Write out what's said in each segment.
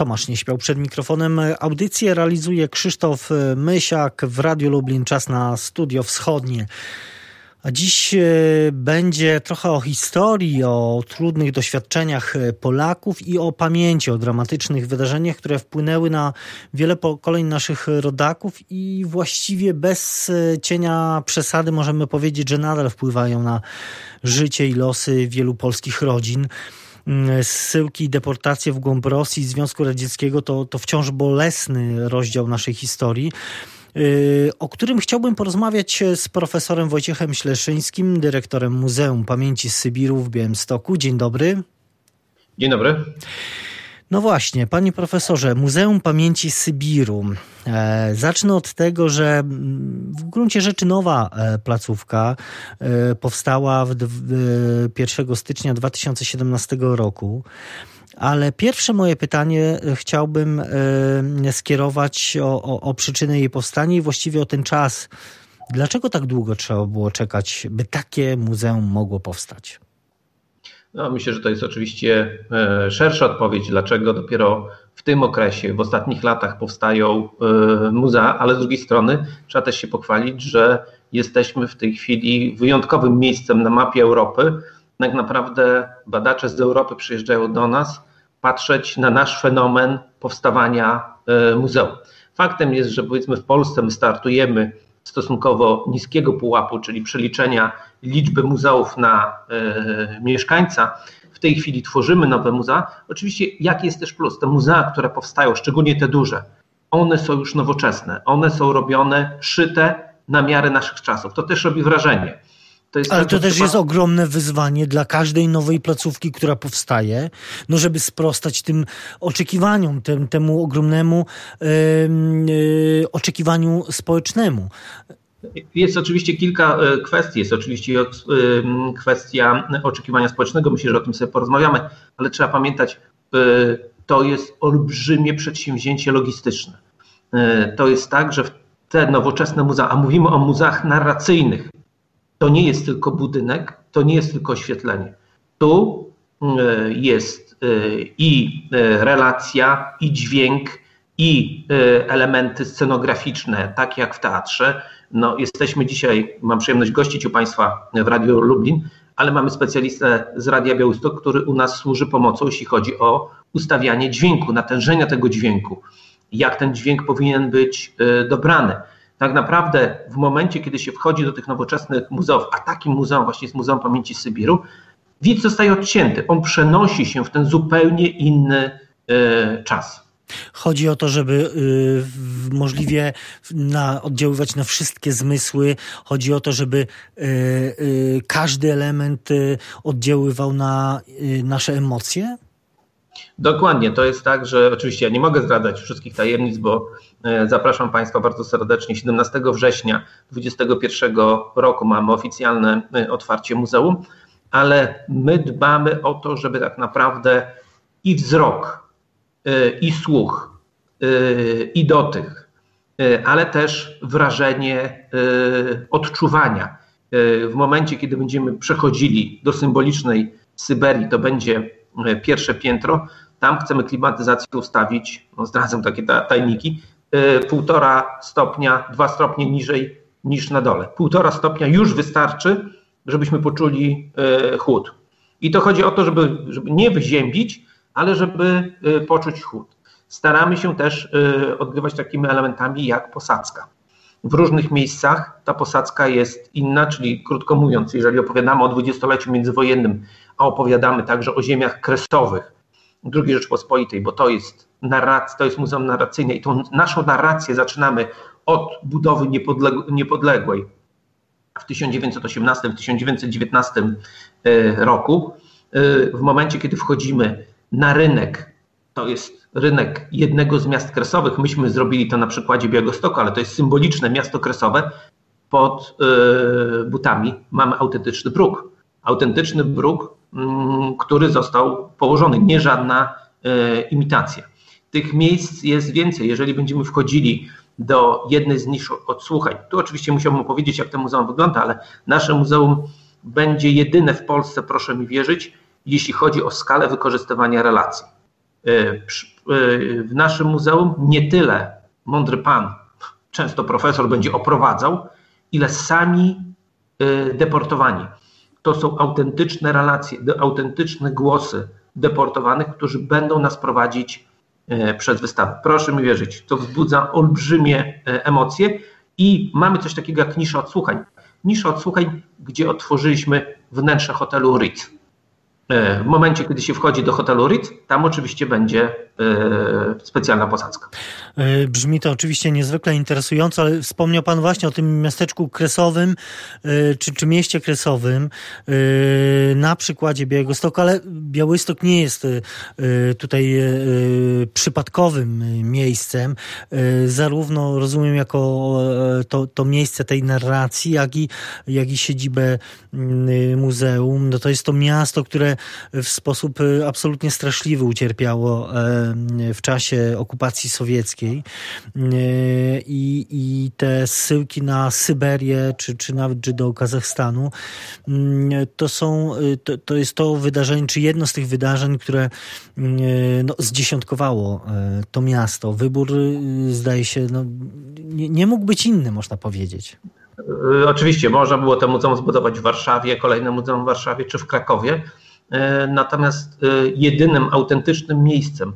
Tomasz nie śpiał przed mikrofonem. Audycję realizuje Krzysztof Mysiak w Radiu Lublin. Czas na Studio Wschodnie. A dziś e, będzie trochę o historii, o trudnych doświadczeniach Polaków i o pamięci, o dramatycznych wydarzeniach, które wpłynęły na wiele pokoleń naszych rodaków i właściwie bez e, cienia przesady możemy powiedzieć, że nadal wpływają na życie i losy wielu polskich rodzin. Mm, zsyłki i deportacje w głąb Rosji Związku Radzieckiego to, to wciąż bolesny rozdział naszej historii y, o którym chciałbym porozmawiać z profesorem Wojciechem Śleszyńskim, dyrektorem Muzeum Pamięci Sybiru w Białymstoku. Dzień dobry. Dzień dobry. No właśnie, panie profesorze, Muzeum Pamięci Sybiru. E, zacznę od tego, że mm, w gruncie rzeczy nowa e, placówka e, powstała w 1 stycznia 2017 roku. Ale pierwsze moje pytanie chciałbym skierować o, o, o jej powstania i właściwie o ten czas. Dlaczego tak długo trzeba było czekać, by takie muzeum mogło powstać? No, myślę, że to jest oczywiście e, szersza odpowiedź, dlaczego dopiero w tym okresie, w ostatnich latach powstają e, muzea, ale z drugiej strony trzeba też się pochwalić, że jesteśmy w tej chwili wyjątkowym miejscem na mapie Europy. Tak naprawdę badacze z Europy przyjeżdżają do nas patrzeć na nasz fenomen powstawania e, muzeum. Faktem jest, że powiedzmy w Polsce my startujemy stosunkowo niskiego pułapu, czyli przeliczenia liczby muzeów na e, mieszkańca. W tej chwili tworzymy nowe muzea. Oczywiście, jaki jest też plus? Te muzea, które powstają, szczególnie te duże, one są już nowoczesne, one są robione, szyte na miarę naszych czasów. To też robi wrażenie. To Ale to też jest ogromne wyzwanie dla każdej nowej placówki, która powstaje, no żeby sprostać tym oczekiwaniom, temu ogromnemu yy, oczekiwaniu społecznemu. Jest oczywiście kilka e, kwestii. Jest oczywiście kwestia oczekiwania społecznego. Myślę, że o tym sobie porozmawiamy, ale trzeba pamiętać, e, to jest olbrzymie przedsięwzięcie logistyczne. E, to jest tak, że te nowoczesne muzea, a mówimy o muzeach narracyjnych, to nie jest tylko budynek, to nie jest tylko oświetlenie. Tu e, jest e, i e, relacja, i dźwięk, i elementy scenograficzne, tak jak w teatrze. No, jesteśmy dzisiaj, mam przyjemność gościć u Państwa w Radiu Lublin, ale mamy specjalistę z Radia Białystok, który u nas służy pomocą, jeśli chodzi o ustawianie dźwięku, natężenia tego dźwięku, jak ten dźwięk powinien być dobrany tak naprawdę w momencie, kiedy się wchodzi do tych nowoczesnych muzeów, a takim muzeum właśnie jest Muzeum Pamięci Sybiru, widz zostaje odcięty. On przenosi się w ten zupełnie inny y, czas. Chodzi o to, żeby y, możliwie na, oddziaływać na wszystkie zmysły. Chodzi o to, żeby y, y, każdy element oddziaływał na nasze emocje? Dokładnie, to jest tak, że oczywiście ja nie mogę zdradzać wszystkich tajemnic, bo zapraszam Państwa bardzo serdecznie. 17 września 2021 roku mamy oficjalne e, otwarcie muzeum, ale my dbamy o to, żeby tak naprawdę i wzrok, e, i słuch, i dotyk, ale też wrażenie odczuwania. W momencie, kiedy będziemy przechodzili do symbolicznej Syberii, to będzie pierwsze piętro, tam chcemy klimatyzację ustawić, no zdradzam takie tajniki, półtora stopnia, dwa stopnie niżej niż na dole. Półtora stopnia już wystarczy, żebyśmy poczuli y, chłód. I to chodzi o to, żeby, żeby nie wyziębić, ale żeby y, poczuć chłód. Staramy się też odgrywać takimi elementami jak posadzka. W różnych miejscach ta posadzka jest inna, czyli krótko mówiąc, jeżeli opowiadamy o dwudziestoleciu międzywojennym, a opowiadamy także o ziemiach kresowych, II Rzeczpospolitej, bo to jest, narracja, to jest muzeum narracyjne i tą naszą narrację zaczynamy od budowy niepodległej w 1918, w 1919 e, roku. E, w momencie, kiedy wchodzimy na rynek, to jest rynek jednego z miast kresowych. Myśmy zrobili to na przykładzie Białegostoku, ale to jest symboliczne miasto kresowe. Pod e, butami mamy autentyczny bruk. Autentyczny bruk Mm, który został położony, nie żadna imitacja. Tych miejsc jest więcej. Jeżeli będziemy wchodzili do jednej z niż odsłuchań, tu oczywiście musiałbym opowiedzieć, jak to muzeum wygląda, ale nasze muzeum będzie jedyne w Polsce, proszę mi wierzyć, jeśli chodzi o skalę wykorzystywania relacji. E, w naszym muzeum nie tyle mądry pan, często profesor będzie oprowadzał, ile sami deportowani. To są autentyczne relacje, autentyczne głosy deportowanych, którzy będą nas prowadzić przez wystawę. Proszę mi wierzyć, to wzbudza olbrzymie emocje i mamy coś takiego jak nisza odsłuchań. Nisza odsłuchań, gdzie otworzyliśmy wnętrze hotelu Ritz. E, w momencie, kiedy się wchodzi do hotelu Ritz, tam oczywiście będzie e, specjalna posadzka. E, brzmi to oczywiście niezwykle interesująco, ale wspomniał Pan właśnie o tym miasteczku kresowym, czy, czy mieście kresowym na przykładzie Białegostoku, ale Białystok nie jest tutaj przypadkowym miejscem, zarówno rozumiem jako to, to miejsce tej narracji, jak i, jak i siedzibę muzeum. No to jest to miasto, które w sposób absolutnie straszliwy ucierpiało e, w czasie okupacji sowieckiej e, i, i te zsyłki na Syberię czy, czy nawet czy do Kazachstanu mm, to są, y, to, to jest to wydarzenie, czy jedno z tych wydarzeń, które mm, no, zdziesiątkowało e, to miasto. Wybór y, zdaje się, no, nie, nie mógł być inny, można powiedzieć. Oczywiście można było to muzeum zbudować w Warszawie, kolejne muzeum w Warszawie czy w Krakowie. Natomiast jedynym autentycznym miejscem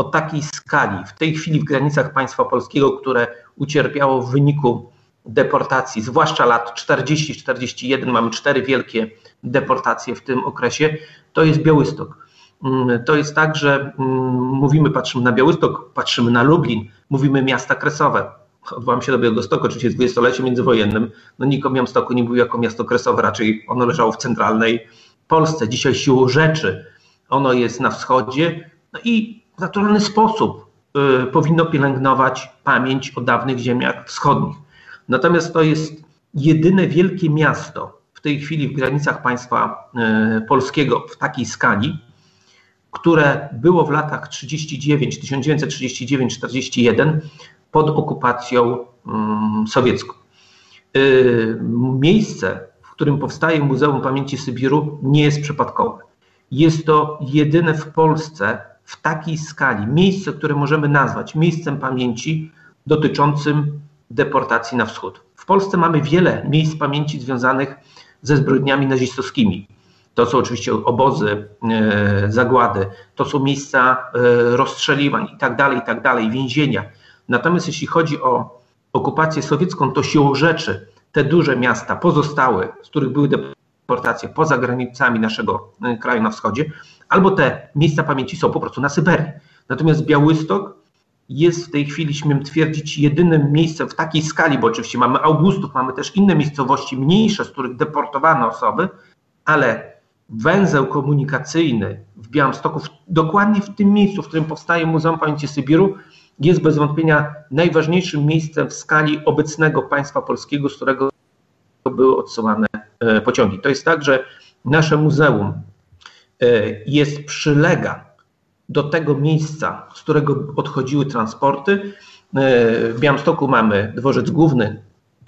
o takiej skali, w tej chwili w granicach państwa polskiego, które ucierpiało w wyniku deportacji, zwłaszcza lat 40-41, mamy cztery wielkie deportacje w tym okresie, to jest Białystok. Mm, to jest tak, że mm, mówimy, patrzymy na Białystok, patrzymy na Lublin, mówimy miasta kresowe. Odwołam się do Białegostoku, oczywiście dwudziestolecie międzywojennym. No nikt o Białymstoku nie mówił jako miasto kresowe, raczej ono leżało w centralnej Polsce. Dzisiaj siłą rzeczy ono jest na wschodzie no i w naturalny sposób y, powinno pielęgnować pamięć o dawnych ziemiach wschodnich. Natomiast to jest jedyne wielkie miasto w tej chwili w granicach państwa y, polskiego w takiej skali, które było w latach 39, 1939-41 pod okupacją mm, sowiecką. Y, miejsce, którym powstaje Muzeum Pamięci Sybiru, nie jest przypadkowe. Jest to jedyne w Polsce w takiej skali miejsce, które możemy nazwać miejscem pamięci dotyczącym deportacji na wschód. W Polsce mamy wiele miejsc pamięci związanych ze zbrodniami nazistowskimi. To są oczywiście obozy, e, zagłady, to są miejsca e, rozstrzeliwań i tak dalej, i tak więzienia. Natomiast jeśli chodzi o okupację sowiecką, to siłą rzeczy te duże miasta pozostałe, z których były deportacje poza granicami naszego e, kraju na wschodzie, albo te miejsca pamięci są po prostu na Syberii. Natomiast Białystok jest w tej chwili, śmiem twierdzić, jedynym miejscem w takiej skali, bo oczywiście mamy Augustów, mamy też inne miejscowości mniejsze, z których deportowano osoby, ale węzeł komunikacyjny w Białymstoku, dokładnie w tym miejscu, w którym powstaje Muzeum Pamięci Sybiru, jest bez wątpienia najważniejszym miejscem w skali obecnego państwa polskiego, z którego były odsyłane pociągi. To jest tak, że nasze muzeum e, jest przylega do tego miejsca, z którego odchodziły transporty. E, w Białymstoku mamy dworzec główny,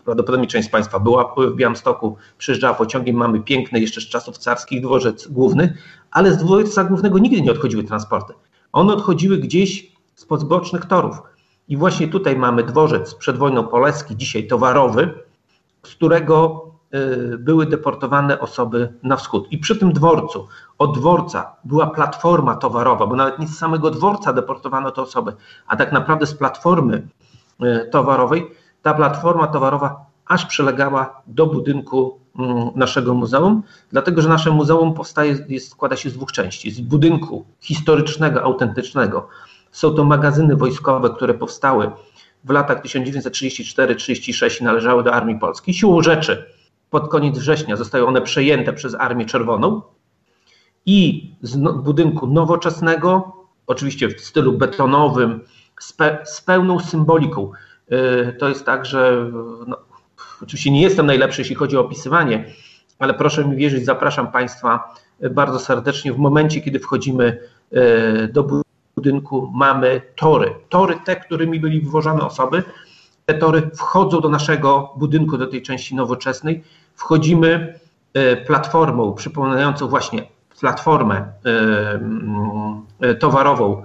prawdopodobnie część z Państwa była w Białymstoku, przyjeżdżała pociągiem, mamy piękny jeszcze z czasów carskich dworzec główny, ale z dworca głównego nigdy nie odchodziły transporty. One odchodziły gdzieś z podbocznych torów. I właśnie tutaj mamy dworzec przed wojną Poleski, dzisiaj towarowy, z którego były deportowane osoby na wschód. I przy tym dworcu, od dworca była platforma towarowa, bo nawet nie z samego dworca deportowano te osoby, a tak naprawdę z platformy y, towarowej. Ta platforma towarowa aż przylegała do budynku mm, naszego muzeum, dlatego że nasze muzeum powstaje, jest, składa się z dwóch części. Z budynku historycznego, autentycznego, są to magazyny wojskowe, które powstały w latach 1934-36 i należały do Armii Polskiej. Siłą rzeczy pod koniec września zostały one przejęte przez Armię Czerwoną i z no, budynku nowoczesnego, oczywiście w stylu betonowym, z, pe z pełną symboliką. Yy, to jest tak, że no, oczywiście nie jestem najlepszy, jeśli chodzi o opisywanie, ale proszę mi wierzyć, zapraszam Państwa bardzo serdecznie w momencie, kiedy wchodzimy yy, do budynku budynku mamy tory. Tory te, którymi byli wywożone osoby, te tory wchodzą do naszego budynku, do tej części nowoczesnej. Wchodzimy e, platformą przypominającą właśnie platformę e, e, towarową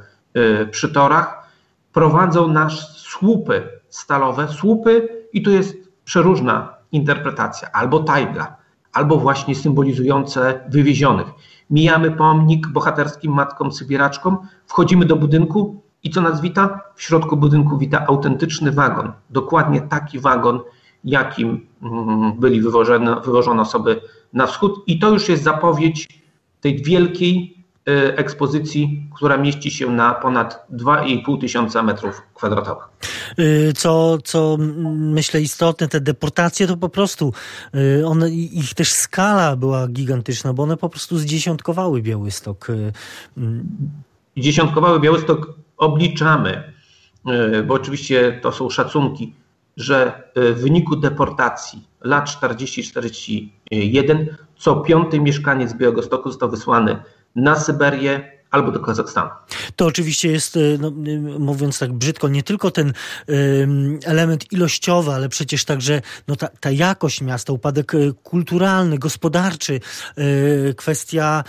przy torach, prowadzą nasz słupy stalowe, słupy i tu jest przeróżna interpretacja, albo tajga, albo właśnie symbolizujące wywiezionych. Mijamy pomnik bohaterskim matkom Sybieraczkom, wchodzimy do budynku i co nas wita? W środku budynku wita autentyczny wagon. Dokładnie taki wagon, jakim mm, byli wywożone, wywożone osoby na wschód. I to już jest zapowiedź tej wielkiej e, ekspozycji, która mieści się na ponad 2,5 tysiąca metrów kwadratowych. Y, co, co myślę istotne, te deportacje to po prostu, y, one, ich też skala była gigantyczna, bo one po prostu zdziesiątkowały Białystok. Dziesiątkowały Białystok obliczamy, bo oczywiście to są szacunki, że w wyniku deportacji lat 40-41 co piąty mieszkaniec Białegostoku został wysłany na Syberię, albo do Kazachstanu. To oczywiście jest, y, no, y, mówiąc tak brzydko, nie tylko ten element ilościowy, ale przecież także no, ta, ta jakość miasta, upadek y, kulturalny, gospodarczy, kwestia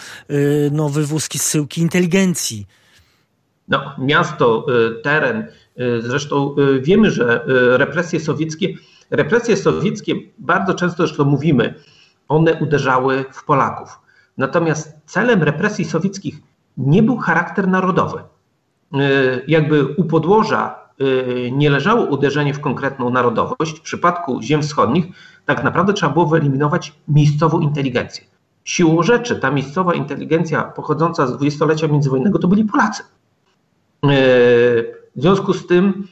no, wywózki zsyłki inteligencji. No, miasto, teren, zresztą wiemy, że represje sowieckie, represje sowieckie, bardzo często zresztą mówimy, one uderzały w Polaków. Natomiast celem represji sowieckich nie był charakter narodowy. E, jakby u podłoża nie leżało uderzenie w konkretną narodowość, w przypadku ziem wschodnich tak naprawdę trzeba było wyeliminować miejscową inteligencję. Siłą rzeczy ta miejscowa inteligencja pochodząca z dwudziestolecia międzywojennego to byli Polacy. E, w związku z tym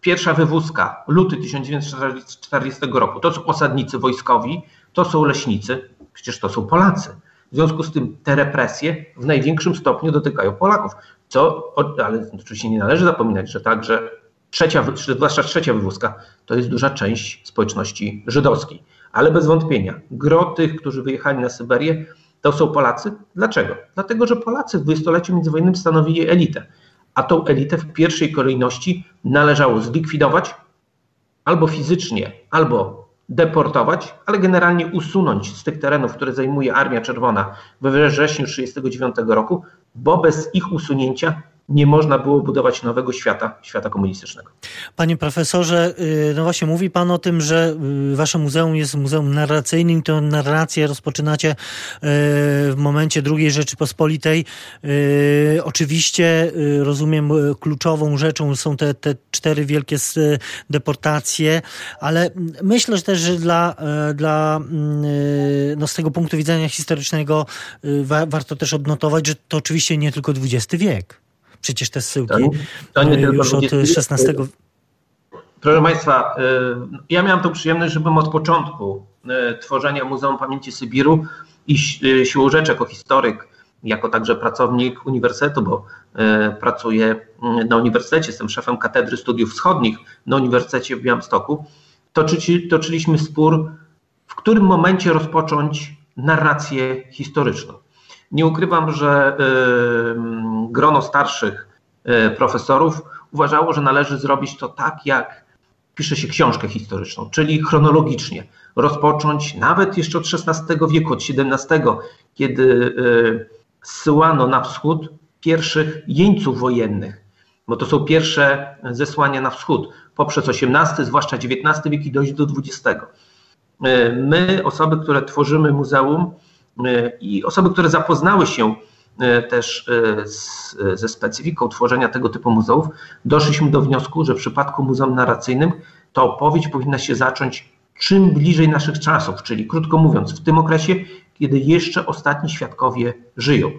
pierwsza wywózka, luty 1940 roku, to są osadnicy wojskowi, to są leśnicy, przecież to są Polacy. W związku z tym te represje w największym stopniu dotykają Polaków. Co, ale oczywiście nie należy zapominać, że także trzecia, zwłaszcza trzecia wywózka, to jest duża część społeczności żydowskiej. Ale bez wątpienia, gro tych, którzy wyjechali na Syberię, to są Polacy. Dlaczego? Dlatego, że Polacy w dwudziestoleciu międzywojennym stanowili elitę. A tą elitę w pierwszej kolejności należało zlikwidować albo fizycznie, albo deportować, ale generalnie usunąć z tych terenów, które zajmuje Armia Czerwona we wrześniu 1939 roku, bo bez ich usunięcia nie można było budować nowego świata, świata komunistycznego. Panie profesorze, y, no właśnie mówi pan o tym, że y, wasze muzeum jest muzeum narracyjnym, tę narrację rozpoczynacie y, w momencie II Rzeczypospolitej. Oczywiście rozumiem kluczową rzeczą są te, te cztery wielkie deportacje, ale myślę też, że dla, dla no z tego punktu widzenia historycznego warto też odnotować, że to oczywiście nie tylko XX wiek. Przecież te syłki to, to nie już od XVI. Proszę Państwa, y, ja miałem tą przyjemność, żebym od początku y, tworzenia Muzeum Pamięci Sybiru i y, siłą rzeczy jako historyk, jako także pracownik uniwersytetu, bo pracuję na uniwersytecie, jestem szefem Katedry Studiów Wschodnich na Uniwersytecie w Białymstoku, toczy, toczyliśmy spór, w którym momencie rozpocząć narrację historyczną. Nie ukrywam, że grono starszych y, profesorów uważało, że należy zrobić to tak, jak pisze się książkę historyczną, czyli chronologicznie. Rozpocząć nawet jeszcze od XVI wieku, od XVII, kiedy y, zsyłano na wschód pierwszych jeńców wojennych, bo to są pierwsze zesłania na wschód, poprzez XVIII, zwłaszcza XIX wiek i dojść do XX. Y, my, osoby, które tworzymy muzeum i osoby, które zapoznały się E, też e, ze specyfiką tworzenia tego typu muzeów, doszliśmy do wniosku, że w przypadku muzeum narracyjnym ta opowieść powinna się zacząć czym bliżej naszych czasów, czyli krótko mówiąc, w tym okresie, kiedy jeszcze ostatni świadkowie żyją.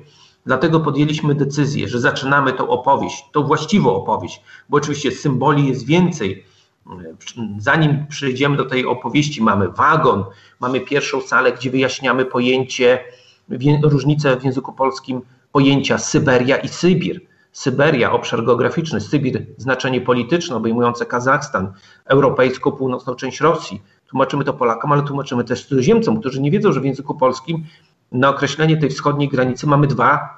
Dlatego podjęliśmy decyzję, że zaczynamy tą opowieść, tą właściwą opowieść, bo oczywiście symboli jest więcej. Zanim przejdziemy do tej opowieści, mamy wagon, mamy pierwszą salę, gdzie wyjaśniamy pojęcie różnice w języku polskim pojęcia Syberia i Sybir. Syberia, obszar geograficzny, Sybir, znaczenie polityczne obejmujące Kazachstan, europejską północną część Rosji. Tłumaczymy to Polakom, ale tłumaczymy też cudzoziemcom, którzy nie wiedzą, że w języku polskim na określenie tej wschodniej granicy mamy dwa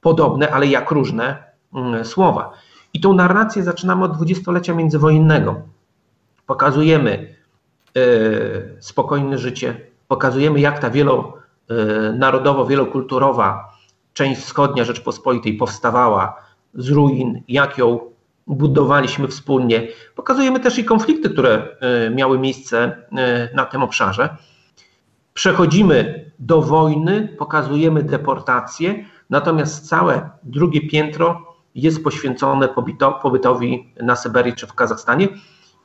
podobne, ale jak różne mm, słowa. I tą narrację zaczynamy od dwudziestolecia międzywojennego. Pokazujemy yy, spokojne życie, pokazujemy jak ta wielo Y, narodowo-wielokulturowa część wschodnia Rzeczpospolitej powstawała z ruin, jak ją budowaliśmy wspólnie. Pokazujemy też i konflikty, które miały miejsce na tym obszarze. Przechodzimy do wojny, pokazujemy deportacje, natomiast całe drugie piętro jest poświęcone pobytowi na Syberii czy w Kazachstanie.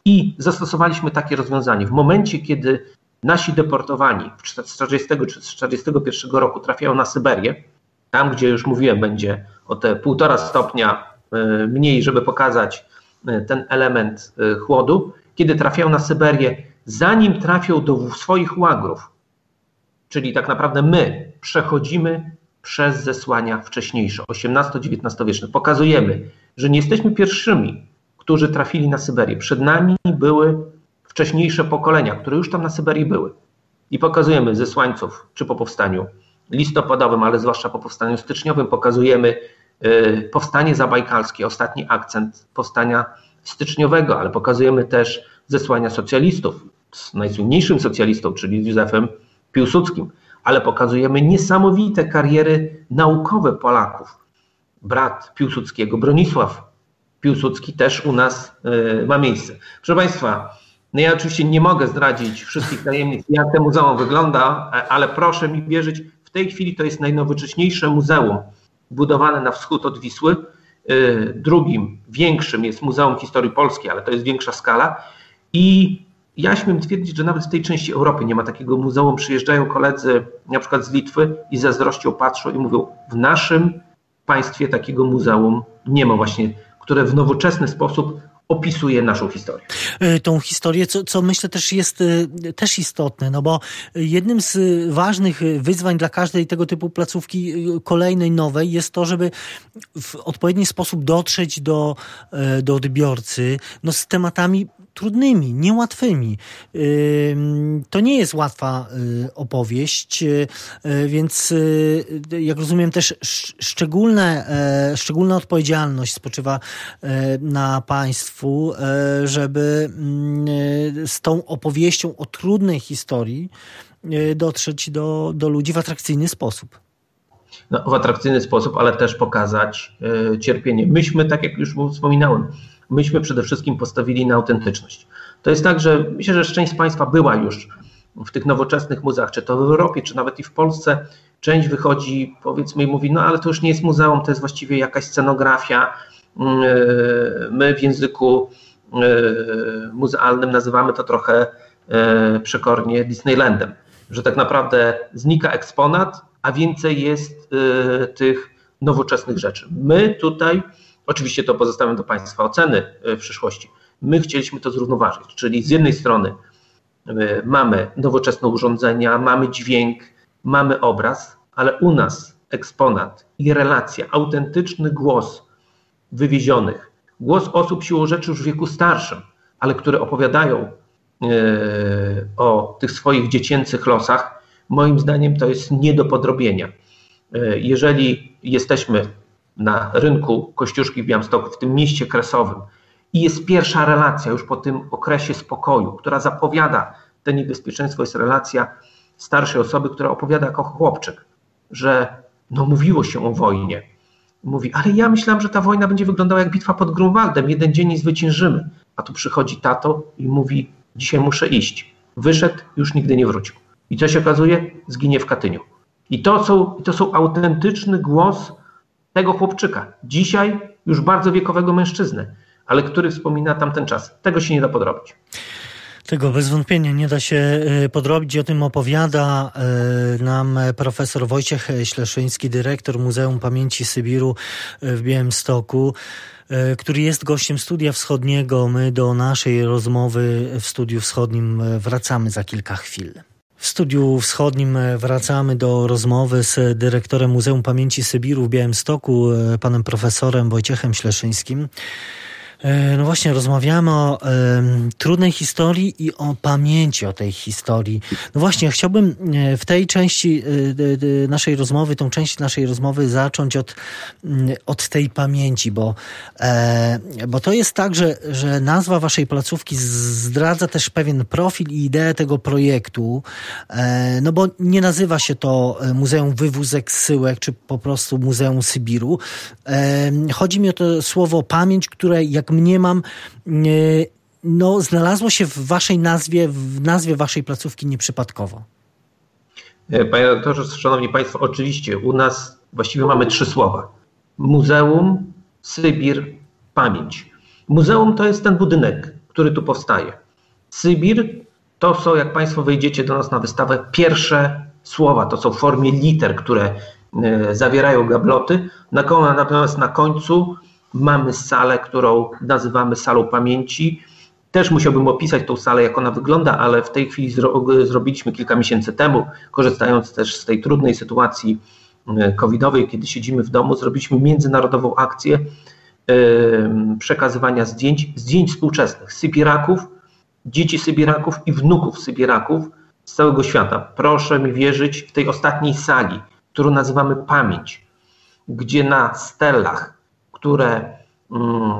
I zastosowaliśmy takie rozwiązanie. W momencie, kiedy nasi deportowani w 40 czy 41 roku trafiają na Syberię, tam gdzie już mówiłem, będzie o te półtora stopnia e, mniej, żeby pokazać e, ten element e, chłodu, kiedy trafiają na Syberię, zanim trafią do swoich łagrów, czyli tak naprawdę my przechodzimy przez zesłania wcześniejsze, XVIII-XIX wieczne. Pokazujemy, że nie jesteśmy pierwszymi, którzy trafili na Syberię. Przed nami były wcześniejsze pokolenia, które już tam na Syberii były. I pokazujemy zesłańców, czy po powstaniu listopadowym, ale zwłaszcza po powstaniu styczniowym, pokazujemy y, powstanie zabajkalskie, ostatni akcent powstania styczniowego, ale pokazujemy też zesłania socjalistów z najsłynniejszym socjalistą, czyli z Józefem Piłsudskim, ale pokazujemy niesamowite kariery naukowe Polaków. Brat Piłsudskiego, Bronisław Piłsudski też u nas e, ma miejsce. Proszę Państwa, no ja oczywiście nie mogę zdradzić wszystkich tajemnic, jak to muzeum wygląda, e, ale proszę mi wierzyć, w tej chwili to jest najnowocześniejsze muzeum budowane na wschód od Wisły. E, drugim, większym jest Muzeum Historii Polskiej, ale to jest większa skala. I ja śmiem twierdzić, że nawet w tej części Europy nie ma takiego muzeum. Przyjeżdżają koledzy na przykład z Litwy i zazdrością patrzą i mówią, w naszym państwie takiego muzeum nie ma właśnie które w nowoczesny sposób opisuje naszą historię. E, tą historię, co, co myślę też jest e, też istotne, no bo jednym z ważnych wyzwań dla każdej tego typu placówki e, kolejnej, nowej jest to, żeby w odpowiedni sposób dotrzeć do, do odbiorcy no, z tematami trudnymi, niełatwymi. To nie jest łatwa y, opowieść, y, więc y, jak rozumiem też szczególne, szczególna odpowiedzialność spoczywa na państwu, żeby mm, z tą opowieścią o trudnej historii dotrzeć do, do ludzi w atrakcyjny sposób. No, w atrakcyjny sposób, ale też pokazać cierpienie. Myśmy, tak jak już wspominałem, myśmy przede wszystkim postawili na autentyczność. To jest tak, że myślę, że część z Państwa była już w tych nowoczesnych muzeach, czy to w Europie, czy nawet i w Polsce. Część wychodzi, powiedzmy, i mówi: No, ale to już nie jest muzeum, to jest właściwie jakaś scenografia. Mm, my w języku e, muzealnym nazywamy to trochę e, przekornie Disneylandem, że tak naprawdę znika eksponat, a więcej jest e, tych nowoczesnych rzeczy. My tutaj Oczywiście to pozostawiam do Państwa oceny e, w przyszłości. My chcieliśmy to zrównoważyć, czyli z jednej strony e, mamy nowoczesne urządzenia, mamy dźwięk, mamy obraz, ale u nas eksponat i relacja, autentyczny głos wywiezionych, głos osób siłą rzeczy już w wieku starszym, ale które opowiadają e, o tych swoich dziecięcych losach, moim zdaniem to jest nie do podrobienia. Jeżeli jesteśmy na rynku Kościuszki w Białymstoku, w tym mieście kresowym. I jest pierwsza relacja już po tym okresie spokoju, która zapowiada to niebezpieczeństwo. Jest relacja starszej osoby, która opowiada jako chłopczyk, że no mówiło się o wojnie. Mówi, ale ja myślałam, że ta wojna będzie wyglądała jak bitwa pod Grunwaldem. Jeden dzień i zwyciężymy. A tu przychodzi tato i mówi, dzisiaj muszę iść. Wyszedł, już nigdy nie wrócił. I co się okazuje? Zginie w Katyniu. I to są, to są autentyczny głos tego chłopczyka, dzisiaj już bardzo wiekowego mężczyzny, ale który wspomina tamten czas. Tego się nie da podrobić. Tego bez wątpienia nie da się e, podrobić. O tym opowiada e, nam profesor Wojciech Śleszyński, dyrektor Muzeum Pamięci Sybiru w Białymstoku który jest gościem Studia Wschodniego. My do naszej rozmowy w Studiu Wschodnim wracamy za kilka chwil. W studiu wschodnim e, wracamy do rozmowy z dyrektorem Muzeum Pamięci Sybiru w Białymstoku, e, panem profesorem Wojciechem Śleszyńskim. E, no właśnie, rozmawiamy o trudnej historii i o pamięci o tej historii. No właśnie, chciałbym e, w tej części e, naszej rozmowy, tą część naszej rozmowy zacząć od, od tej pamięci, bo, bo to jest tak, że, że nazwa waszej placówki zdradza też pewien profil i ideę tego projektu, no bo nie nazywa się to Muzeum Wywózek Syłek, czy po prostu Muzeum Sybiru. Chodzi mi o to słowo pamięć, które jak mniemam, no, znalazło się w waszej nazwie, w nazwie waszej placówki nieprzypadkowo. E, panie redaktorze, szanowni państwo, oczywiście u nas właściwie mamy trzy słowa. Muzeum, Sybir, pamięć. Muzeum to jest ten budynek, który tu powstaje. Sybir to są, jak państwo wejdziecie do nas na wystawę, pierwsze słowa, to są w formie liter, które e, zawierają gabloty. Natomiast na końcu Mamy salę, którą nazywamy salą pamięci. Też musiałbym opisać tą salę, jak ona wygląda, ale w tej chwili zro zrobiliśmy kilka miesięcy temu, korzystając też z tej trudnej sytuacji e, covidowej, kiedy siedzimy w domu, zrobiliśmy międzynarodową akcję przekazywania zdjęć, zdjęć współczesnych Sybiraków, dzieci Sybiraków i wnuków Sybiraków z całego świata. Proszę mi wierzyć, w tej ostatniej sali, którą nazywamy Pamięć, gdzie na stelach które mm,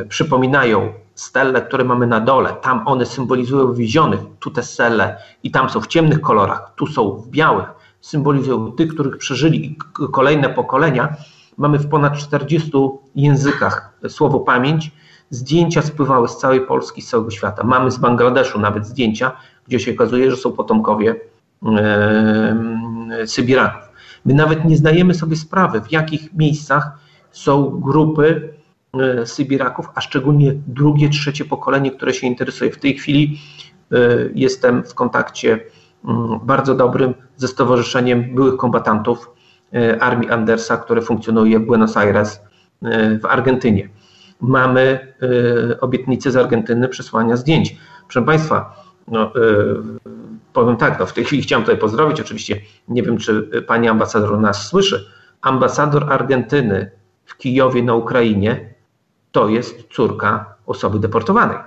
e, przypominają stelle, które mamy na dole. Tam one symbolizują więzionych, tu te stelle i tam są w ciemnych kolorach, tu są w białych. Symbolizują tych, których przeżyli kolejne pokolenia. Mamy w ponad 40 językach słowo pamięć. Zdjęcia spływały z całej Polski, z całego świata. Mamy z Bangladeszu nawet zdjęcia, gdzie się okazuje, że są potomkowie e, Sybiraków. My nawet nie zdajemy sobie sprawy, w jakich miejscach są grupy e, Sybiraków, a szczególnie drugie, trzecie pokolenie, które się interesuje. W tej chwili e, jestem w kontakcie mm, bardzo dobrym ze Stowarzyszeniem Byłych Kombatantów e, Armii Andersa, które funkcjonuje w Buenos Aires w Argentynie. Mamy obietnicę z Argentyny przesłania zdjęć. Proszę Państwa, no, powiem tak, no w tej chwili chciałem tutaj pozdrowić, oczywiście nie wiem, czy pani ambasador nas słyszy. Ambasador Argentyny w Kijowie na Ukrainie to jest córka osoby deportowanej.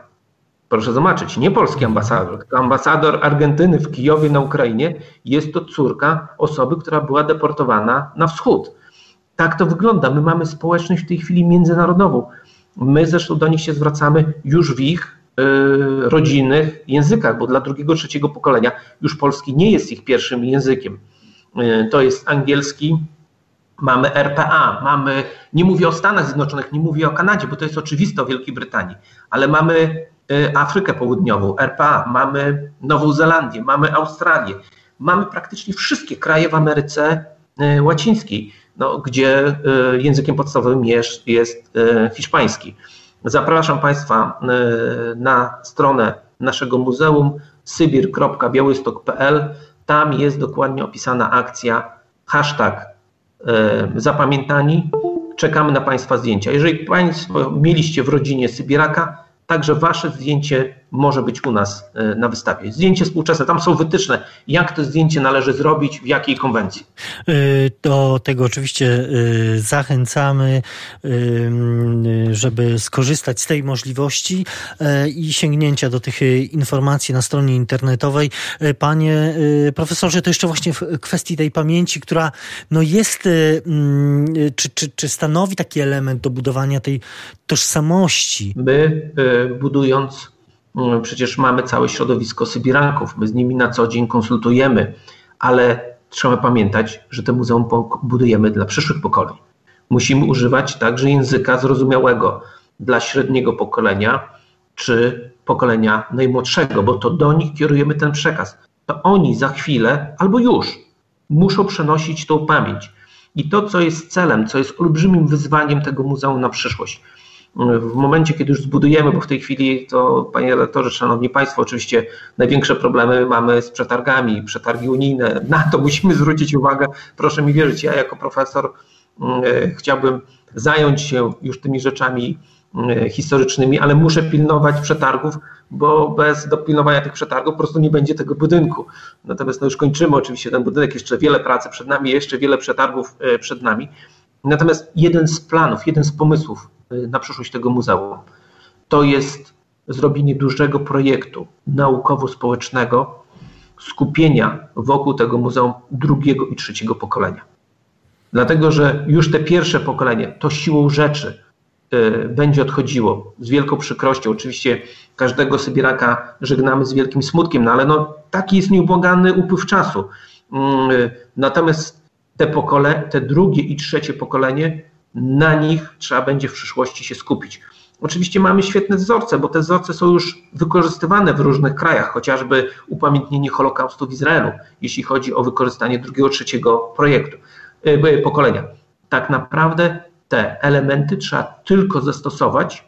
Proszę zobaczyć, nie polski ambasador, tylko ambasador Argentyny w Kijowie na Ukrainie jest to córka osoby, która była deportowana na wschód. Tak to wygląda. My mamy społeczność w tej chwili międzynarodową. My zresztą do nich się zwracamy już w ich y, rodzinnych językach, bo dla drugiego, trzeciego pokolenia już polski nie jest ich pierwszym językiem. Y, to jest angielski, mamy RPA, mamy, nie mówię o Stanach Zjednoczonych, nie mówię o Kanadzie, bo to jest oczywiste o Wielkiej Brytanii, ale mamy y, Afrykę Południową, RPA, mamy Nową Zelandię, mamy Australię, mamy praktycznie wszystkie kraje w Ameryce y, Łacińskiej, no, gdzie y, językiem podstawowym jest, jest hiszpański. Zapraszam Państwa na stronę naszego muzeum sybir.białystok.pl. Tam jest dokładnie opisana akcja hashtag zapamiętani. Czekamy na Państwa zdjęcia. Jeżeli Państwo mieliście w rodzinie Sybiraka, także Wasze zdjęcie może być u nas e, na wystawie. Zdjęcie współczesne, tam są wytyczne, jak to zdjęcie należy zrobić, w jakiej konwencji. E, do tego oczywiście e, zachęcamy, żeby skorzystać z tej możliwości i sięgnięcia do tych informacji na stronie internetowej. Panie profesorze, to jeszcze właśnie w kwestii tej pamięci, która no jest, czy, czy, czy stanowi taki element do budowania tej tożsamości? My budując Mm, przecież mamy całe środowisko Sybiranków, my z nimi na co dzień konsultujemy, ale trzeba pamiętać, że to muzeum budujemy dla przyszłych pokoleń. Musimy używać także języka zrozumiałego dla średniego pokolenia czy pokolenia najmłodszego, bo to do nich kierujemy ten przekaz. To oni za chwilę albo już muszą przenosić tą pamięć. I to, co jest celem, co jest olbrzymim wyzwaniem tego muzeum na przyszłość, w momencie, kiedy już zbudujemy, bo w tej chwili to, panie redaktorze, szanowni państwo, oczywiście największe problemy mamy z przetargami, przetargi unijne, na to musimy zwrócić uwagę. Proszę mi wierzyć, ja jako profesor mm, e, chciałbym zająć się już tymi rzeczami mm, historycznymi, ale muszę pilnować przetargów, bo bez dopilnowania tych przetargów po prostu nie będzie tego budynku. Natomiast no już kończymy oczywiście ten budynek, jeszcze wiele pracy przed nami, jeszcze wiele przetargów e, przed nami. Natomiast jeden z planów, jeden z pomysłów na przyszłość tego muzeum to jest zrobienie dużego projektu naukowo-społecznego, skupienia wokół tego muzeum drugiego i trzeciego pokolenia. Dlatego, że już te pierwsze pokolenie to siłą rzeczy y, będzie odchodziło z wielką przykrością. Oczywiście każdego Sybiraka żegnamy z wielkim smutkiem, no ale no, taki jest nieubłagany upływ czasu. Y, natomiast te, pokole, te drugie i trzecie pokolenie, na nich trzeba będzie w przyszłości się skupić. Oczywiście mamy świetne wzorce, bo te wzorce są już wykorzystywane w różnych krajach, chociażby upamiętnienie Holokaustu w Izraelu, jeśli chodzi o wykorzystanie drugiego, trzeciego projektu, yy, pokolenia. Tak naprawdę te elementy trzeba tylko zastosować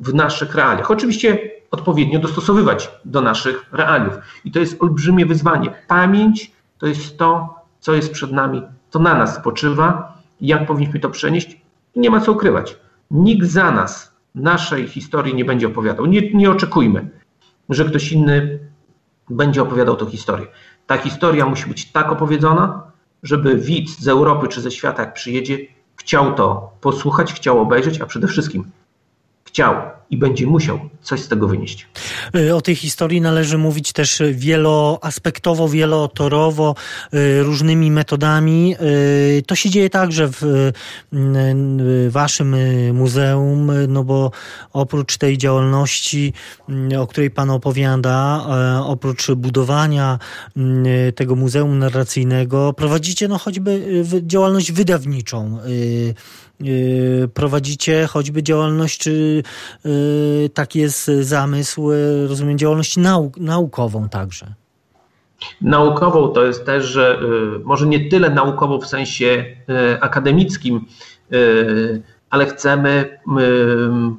w naszych realiach. Oczywiście odpowiednio dostosowywać do naszych realiów. I to jest olbrzymie wyzwanie. Pamięć to jest to, co jest przed nami, to na nas spoczywa. Jak powinniśmy to przenieść? Nie ma co ukrywać. Nikt za nas naszej historii nie będzie opowiadał. Nie, nie oczekujmy, że ktoś inny będzie opowiadał tę historię. Ta historia musi być tak opowiedzona, żeby widz z Europy czy ze świata, jak przyjedzie, chciał to posłuchać, chciał obejrzeć, a przede wszystkim chciał i będzie musiał coś z tego wynieść. Y, o tej historii należy mówić też wieloaspektowo, wielotorowo, y, różnymi metodami. Y, to się dzieje także w waszym muzeum, no bo oprócz tej działalności, o której pan opowiada, oprócz budowania tego muzeum narracyjnego, prowadzicie no choćby działalność wydawniczą prowadzicie choćby działalność, taki jest zamysł, y, rozumiem, działalność nauk naukową także. Naukową to jest też, że może nie tyle naukową w sensie akademickim, ale chcemy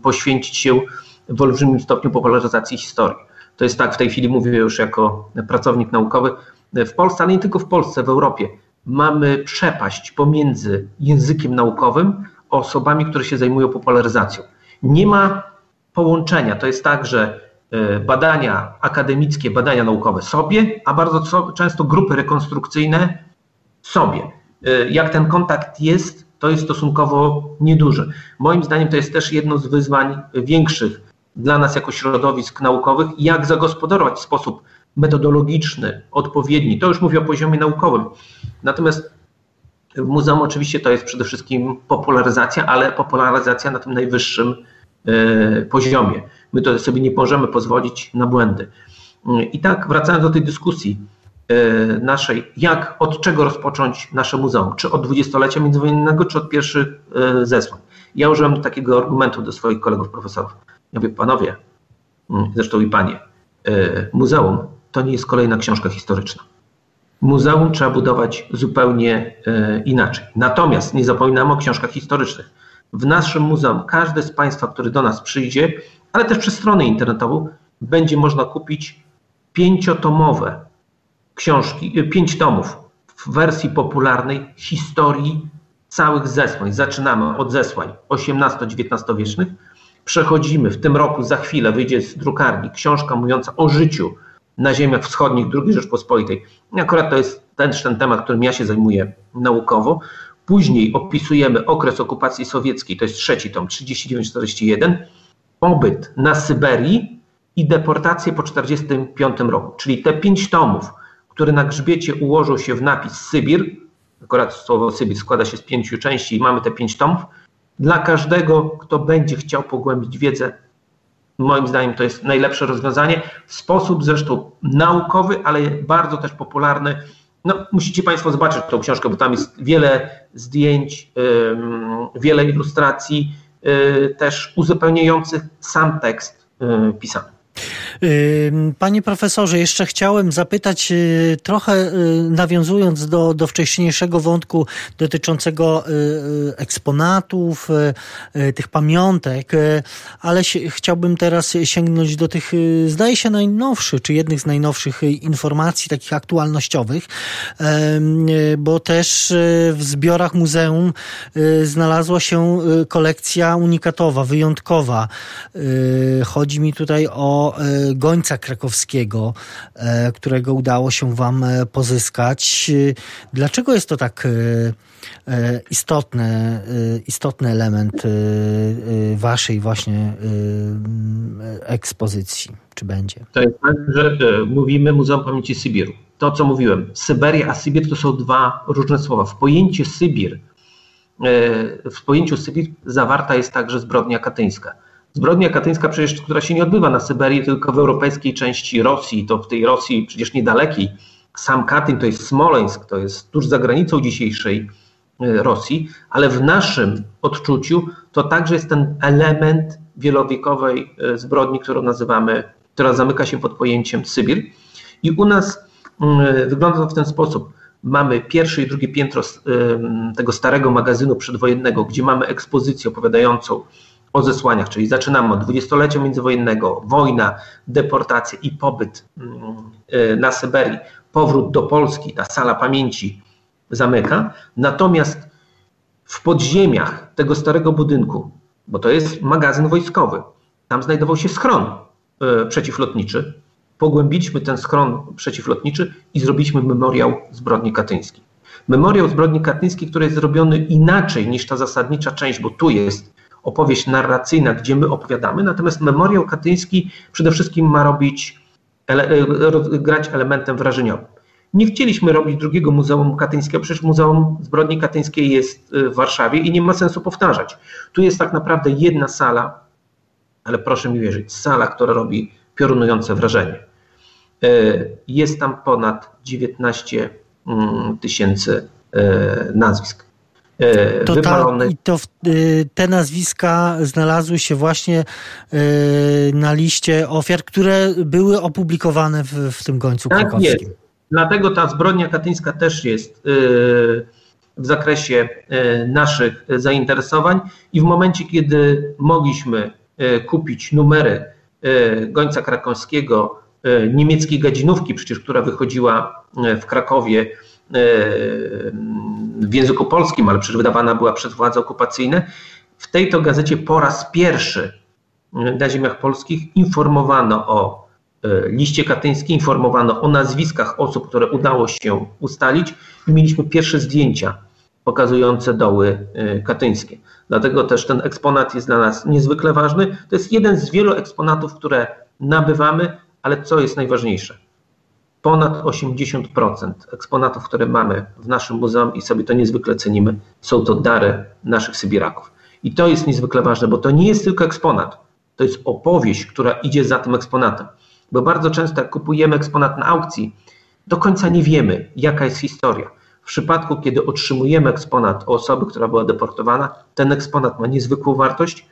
poświęcić się w olbrzymim stopniu popularyzacji historii. To jest tak, w tej chwili mówię już jako pracownik naukowy. W Polsce, ale nie tylko w Polsce, w Europie mamy przepaść pomiędzy językiem naukowym a osobami, które się zajmują popularyzacją. Nie ma połączenia. To jest tak, że e, badania akademickie, badania naukowe sobie, a bardzo często grupy rekonstrukcyjne sobie. E, jak ten kontakt jest, to jest stosunkowo nieduży. Moim zdaniem to jest też jedno z wyzwań większych dla nas jako środowisk naukowych, jak zagospodarować w sposób metodologiczny, odpowiedni. To już mówię o poziomie naukowym. Natomiast w muzeum oczywiście to jest przede wszystkim popularyzacja, ale popularyzacja na tym najwyższym e, poziomie. My to sobie nie możemy pozwolić na błędy. I tak, wracając do tej dyskusji e, naszej, jak, od czego rozpocząć nasze muzeum? Czy od dwudziestolecia międzywojennego, czy od pierwszych e, zesłań? Ja użyłem takiego argumentu do swoich kolegów profesorów. Ja mówię, panowie, mm, zresztą i panie, muzeum to nie jest kolejna książka historyczna. Muzeum trzeba budować zupełnie e, inaczej. Natomiast nie zapominamy o książkach historycznych. W naszym muzeum każdy z Państwa, który do nas przyjdzie, ale też przez stronę internetową, będzie można kupić pięciotomowe książki, e, pięć tomów w wersji popularnej historii całych zesłań. Zaczynamy od zesłań XVIII-XIX wiecznych. Przechodzimy w tym roku, za chwilę wyjdzie z drukarni książka mówiąca o życiu na ziemiach wschodnich II Rzeczpospolitej. Akurat to jest ten, ten temat, którym ja się zajmuję naukowo. Później opisujemy okres okupacji sowieckiej, to jest trzeci tom, 39-41, pobyt na Syberii i deportację po 1945 roku. Czyli te pięć tomów, które na grzbiecie ułożą się w napis Sybir, akurat słowo Sybir składa się z pięciu części i mamy te pięć tomów, dla każdego, kto będzie chciał pogłębić wiedzę Moim zdaniem to jest najlepsze rozwiązanie. W sposób zresztą naukowy, ale bardzo też popularny. No, musicie Państwo zobaczyć tą książkę, bo tam jest wiele zdjęć, wiele ilustracji, y, też uzupełniających sam tekst y, pisany. Panie profesorze, jeszcze chciałem zapytać, y, trochę y, nawiązując do, do wcześniejszego wątku dotyczącego y, eksponatów, tych pamiątek, ale chciałbym teraz sięgnąć do tych, zdaje się, najnowszych, czy jednych z najnowszych informacji, takich aktualnościowych, bo też w zbiorach muzeum znalazła się kolekcja unikatowa, wyjątkowa. Chodzi mi tutaj o do gońca krakowskiego, którego udało się wam pozyskać. Dlaczego jest to tak istotny, istotny element waszej właśnie ekspozycji? Czy będzie? To jest tak, że mówimy Muzeum Pamięci Sybiru to, co mówiłem, Syberia a Sybir to są dwa różne słowa. W pojęciu Sybir, e, w pojęciu Sybir zawarta jest także zbrodnia katyńska. Zbrodnia katyńska przecież, która się nie odbywa na Syberii, tylko w europejskiej części Rosji, to w tej Rosji przecież niedalekiej. Sam Katyń to jest Smoleńsk, to jest tuż za granicą dzisiejszej e, Rosji, ale w naszym odczuciu to także jest ten element wielowiekowej e, zbrodni, którą nazywamy, która zamyka się pod pojęciem Sybir. I u nas Mm, wygląda to w ten sposób. Mamy pierwsze i drugie piętro tego starego magazynu przedwojennego, gdzie mamy ekspozycję opowiadającą o zesłaniach, czyli zaczynamy od dwudziestolecia międzywojennego, wojna, deportacja i pobyt mm, y, na Syberii, powrót do Polski, ta sala pamięci zamyka. Natomiast w podziemiach tego starego budynku, bo to jest magazyn wojskowy, tam znajdował się schron y, przeciwlotniczy, pogłębiliśmy ten schron przeciwlotniczy i zrobiliśmy memoriał zbrodni katyńskiej. Memoriał zbrodni katyńskiej, który jest zrobiony inaczej niż ta zasadnicza część, bo tu jest opowieść narracyjna, gdzie my opowiadamy, natomiast memoriał katyński przede wszystkim ma robić, ele, grać elementem wrażeniowym. Nie chcieliśmy robić drugiego Muzeum Katyńskiego, przecież Muzeum Zbrodni Katyńskiej jest y, w Warszawie i nie ma sensu powtarzać. Tu jest tak naprawdę jedna sala, ale proszę mi wierzyć, sala, która robi piorunujące wrażenie. E, jest tam ponad 19 mm, tysięcy e, nazwisk. E, to, ta, to te nazwiska znalazły się właśnie na liście ofiar, które były opublikowane w, w tym gońcu tak krakowskim. Jest. Dlatego ta zbrodnia katyńska też jest w zakresie naszych zainteresowań i w momencie, kiedy mogliśmy kupić numery gońca krakowskiego E, niemieckiej gadzinówki, przecież która wychodziła e, w Krakowie e, w języku polskim, ale przecież wydawana była przez władze okupacyjne. W tej to gazecie po raz pierwszy na ziemiach polskich informowano o liście katyńskim, informowano o nazwiskach osób, które udało się ustalić i mieliśmy pierwsze zdjęcia pokazujące doły katyńskie. Dlatego też ten eksponat jest dla nas niezwykle ważny. To jest jeden z wielu eksponatów, które nabywamy ale co jest najważniejsze? Ponad 80% eksponatów, które mamy w naszym muzeum i sobie to niezwykle cenimy, są to dary naszych Sybiraków. I to jest niezwykle ważne, bo to nie jest tylko eksponat, to jest opowieść, która idzie za tym eksponatem. Bo bardzo często, jak kupujemy eksponat na aukcji, do końca nie wiemy, jaka jest historia. W przypadku, kiedy otrzymujemy eksponat o osoby, która była deportowana, ten eksponat ma niezwykłą wartość,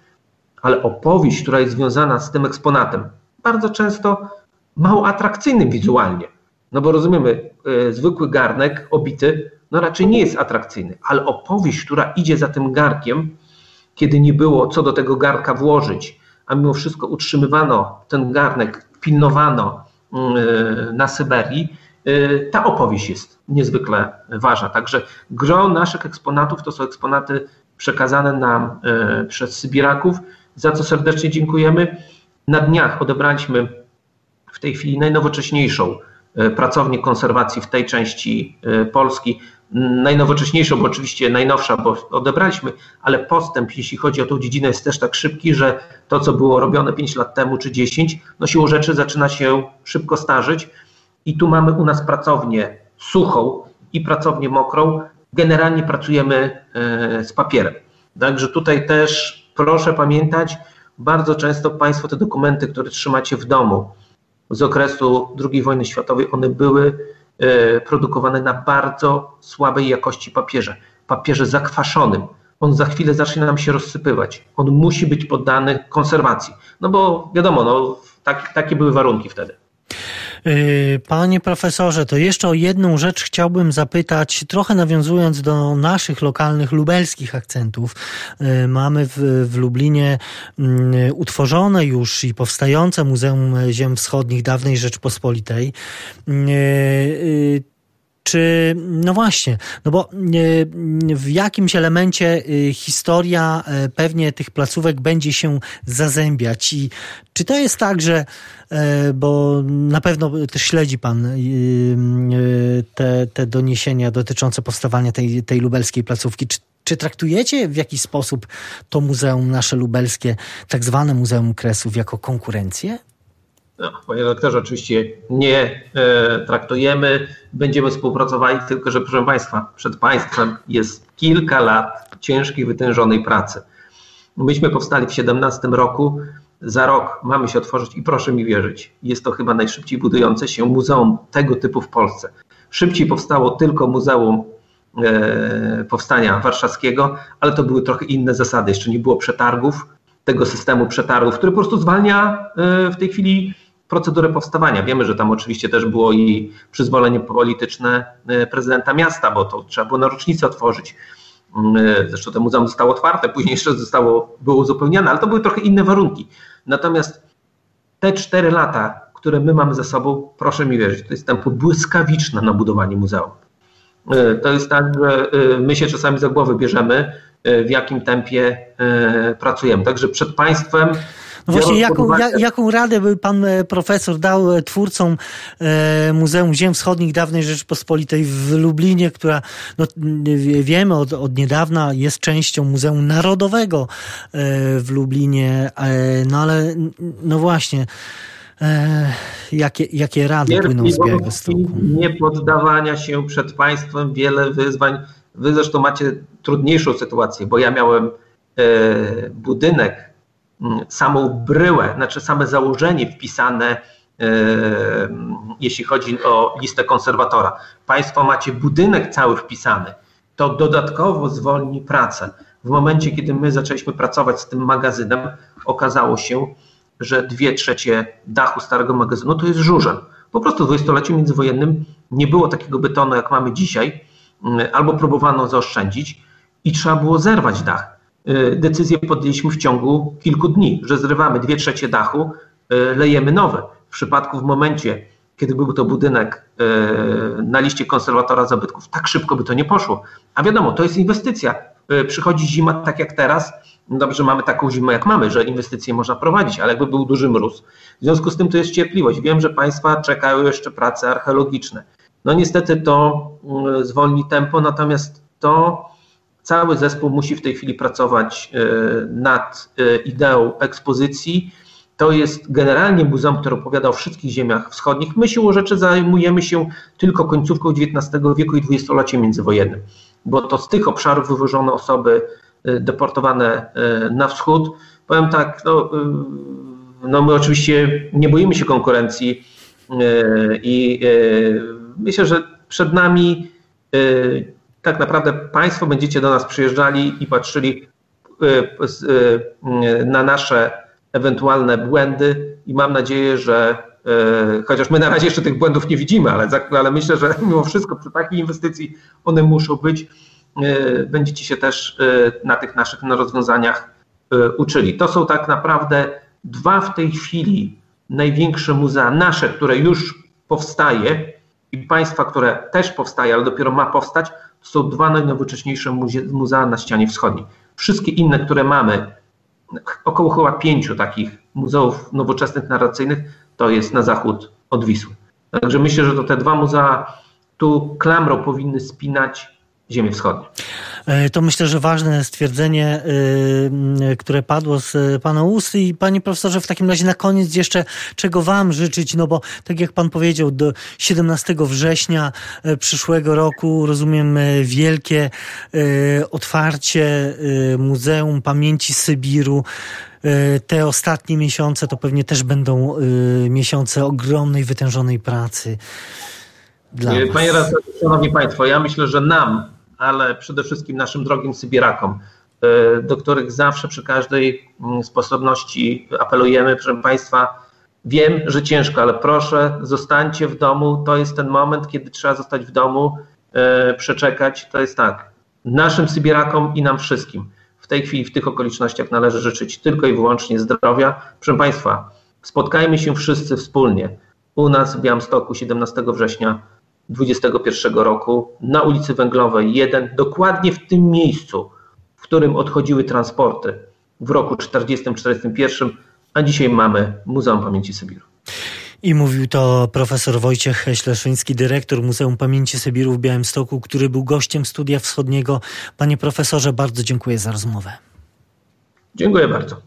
ale opowieść, która jest związana z tym eksponatem, bardzo często mało atrakcyjnym wizualnie. No bo rozumiemy, e, zwykły garnek obity, no raczej nie jest atrakcyjny, ale opowieść, która idzie za tym garkiem, kiedy nie było co do tego garnka włożyć, a mimo wszystko utrzymywano ten garnek, pilnowano mm, e, na Syberii, e, ta opowieść jest niezwykle ważna. Także gro naszych eksponatów to są eksponaty przekazane nam przez Sybiraków, za co serdecznie dziękujemy. Na dniach odebraliśmy w tej chwili najnowocześniejszą e, pracownię konserwacji w tej części e, Polski. Najnowocześniejszą, bo oczywiście najnowsza, bo odebraliśmy, ale postęp, jeśli chodzi o tą dziedzinę, jest też tak szybki, że to, co było robione 5 lat temu czy 10, no siłą rzeczy zaczyna się szybko starzyć. I tu mamy u nas pracownię suchą i pracownię mokrą. Generalnie pracujemy e, z papierem. Także tutaj też proszę pamiętać, bardzo często Państwo te dokumenty, które trzymacie w domu z okresu II wojny światowej, one były e, produkowane na bardzo słabej jakości papierze, papierze zakwaszonym. On za chwilę zacznie nam się rozsypywać. On musi być poddany konserwacji. No bo wiadomo, no, tak, takie były warunki wtedy. Y, panie profesorze, to jeszcze o jedną rzecz chciałbym zapytać, trochę nawiązując do naszych lokalnych lubelskich akcentów. Y, mamy w, w Lublinie mm, utworzone już i powstające Muzeum Ziem Wschodnich dawnej Rzeczpospolitej. Czy no właśnie, no bo w jakimś elemencie historia pewnie tych placówek będzie się zazębiać i czy to jest tak, że bo na pewno też śledzi pan te, te doniesienia dotyczące powstawania tej, tej lubelskiej placówki. Czy czy traktujecie w jakiś sposób to muzeum nasze lubelskie, tak zwane Muzeum Kresów, jako konkurencję? No, panie doktorze, oczywiście nie e, traktujemy, będziemy współpracowali, tylko że proszę Państwa, przed Państwem jest kilka lat ciężkiej, wytężonej pracy. Myśmy powstali w 17 roku, za rok mamy się otworzyć i proszę mi wierzyć, jest to chyba najszybciej budujące się muzeum tego typu w Polsce. Szybciej powstało tylko Muzeum E, powstania warszawskiego, ale to były trochę inne zasady. Jeszcze nie było przetargów, tego systemu przetargów, który po prostu zwalnia e, w tej chwili procedurę powstawania. Wiemy, że tam oczywiście też było i przyzwolenie polityczne e, prezydenta miasta, bo to trzeba było na rocznicę otworzyć. Zresztą to muzeum zostało otwarte, później jeszcze zostało, było uzupełniane, ale to były trochę inne warunki. Natomiast te cztery lata, które my mamy za sobą, proszę mi wierzyć, to jest tempo błyskawiczne na budowanie muzeum. E, to jest tak, że my się czasami za głowę bierzemy, w jakim tempie pracujemy. Także przed państwem. No właśnie, jaką, jaką radę by pan profesor dał twórcom Muzeum Ziem Wschodnich Dawnej Rzeczypospolitej w Lublinie, która no, wiemy od, od niedawna jest częścią Muzeum Narodowego w Lublinie, no ale no właśnie jakie, jakie rady płyną z Białegostoku? Nie poddawania się przed państwem, wiele wyzwań. Wy zresztą macie trudniejszą sytuację, bo ja miałem e, budynek, samą bryłę, znaczy same założenie wpisane, e, jeśli chodzi o listę konserwatora. Państwo macie budynek cały wpisany. To dodatkowo zwolni pracę. W momencie, kiedy my zaczęliśmy pracować z tym magazynem, okazało się, że dwie trzecie dachu starego magazynu to jest żurzel. Po prostu w dwudziestoleciu międzywojennym nie było takiego betonu, jak mamy dzisiaj, mm, albo próbowano zaoszczędzić i trzeba było zerwać dach. Y, decyzję podjęliśmy w ciągu kilku dni, że zrywamy dwie trzecie dachu, y, lejemy nowe. W przypadku w momencie, kiedy był to budynek y, na liście konserwatora zabytków, tak szybko by to nie poszło. A wiadomo, to jest inwestycja. Przychodzi zima tak jak teraz, Dobrze, mamy taką zimę, jak mamy, że inwestycje można prowadzić, ale jakby był duży mróz. W związku z tym to jest cierpliwość. Wiem, że Państwa czekają jeszcze prace archeologiczne. No niestety to mm, zwolni tempo, natomiast to cały zespół musi w tej chwili pracować e, nad e, ideą ekspozycji. To jest generalnie muzeum, które opowiada o wszystkich ziemiach wschodnich. My siłą rzeczy zajmujemy się tylko końcówką XIX wieku i dwudziestoleciem międzywojennym, bo to z tych obszarów wywożone osoby Y, deportowane na wschód. Powiem tak, no, no my oczywiście nie boimy się konkurencji i myślę, że przed nami tak naprawdę Państwo będziecie do nas przyjeżdżali i patrzyli na nasze ewentualne błędy i mam nadzieję, że chociaż my na razie jeszcze tych błędów nie widzimy, ale, ale myślę, że mimo wszystko przy takiej inwestycji one muszą być będziecie się też na tych naszych rozwiązaniach uczyli. To są tak naprawdę dwa w tej chwili największe muzea nasze, które już powstaje i państwa, które też powstaje, ale dopiero ma powstać, są dwa najnowocześniejsze muzea na ścianie wschodniej. Wszystkie inne, które mamy, około chyba pięciu takich muzeów nowoczesnych, narracyjnych, to jest na zachód od Wisły. Także myślę, że to te dwa muzea tu klamrą powinny spinać ziemię wschodnią. E, to myślę, że ważne stwierdzenie, e, które padło z Pana ust. I Panie Profesorze, w takim razie na koniec jeszcze czego Wam życzyć, no bo tak jak Pan powiedział, do 17 września e, przyszłego roku, rozumiem, wielkie otwarcie Muzeum Pamięci Sybiru te ostatnie miesiące to pewnie też będą miesiące ogromnej, wytężonej pracy. Dla Panie redaktorze, Szanowni Państwo, ja myślę, że nam ale przede wszystkim naszym drogim Sybierakom, e, do których zawsze przy każdej mm, sposobności apelujemy. Proszę Państwa, wiem, że ciężko, ale proszę, zostańcie w domu. To jest ten moment, kiedy trzeba zostać w domu, e, przeczekać. To jest tak. Naszym Sybierakom i nam wszystkim w tej chwili, w tych okolicznościach należy życzyć tylko i wyłącznie zdrowia. Proszę Państwa, spotkajmy się wszyscy wspólnie u nas w Białymstoku 17 września 21 roku na ulicy Węglowej 1, dokładnie w tym miejscu, w którym odchodziły transporty w roku 40-41, a dzisiaj mamy Muzeum Pamięci Sybiru. I mówił to profesor Wojciech Śleszyński, dyrektor Muzeum Pamięci Sybiru w Białymstoku, który był gościem Studia Wschodniego. Panie profesorze, bardzo dziękuję za rozmowę. Dziękuję bardzo.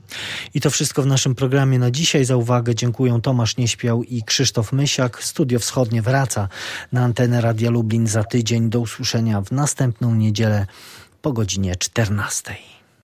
I to wszystko w naszym programie na dzisiaj. Za uwagę dziękuję Tomasz Nieśpiał i Krzysztof Mysiak. Studio Wschodnie wraca na antenę Radia Lublin za tydzień. Do usłyszenia w następną niedzielę po godzinie 14.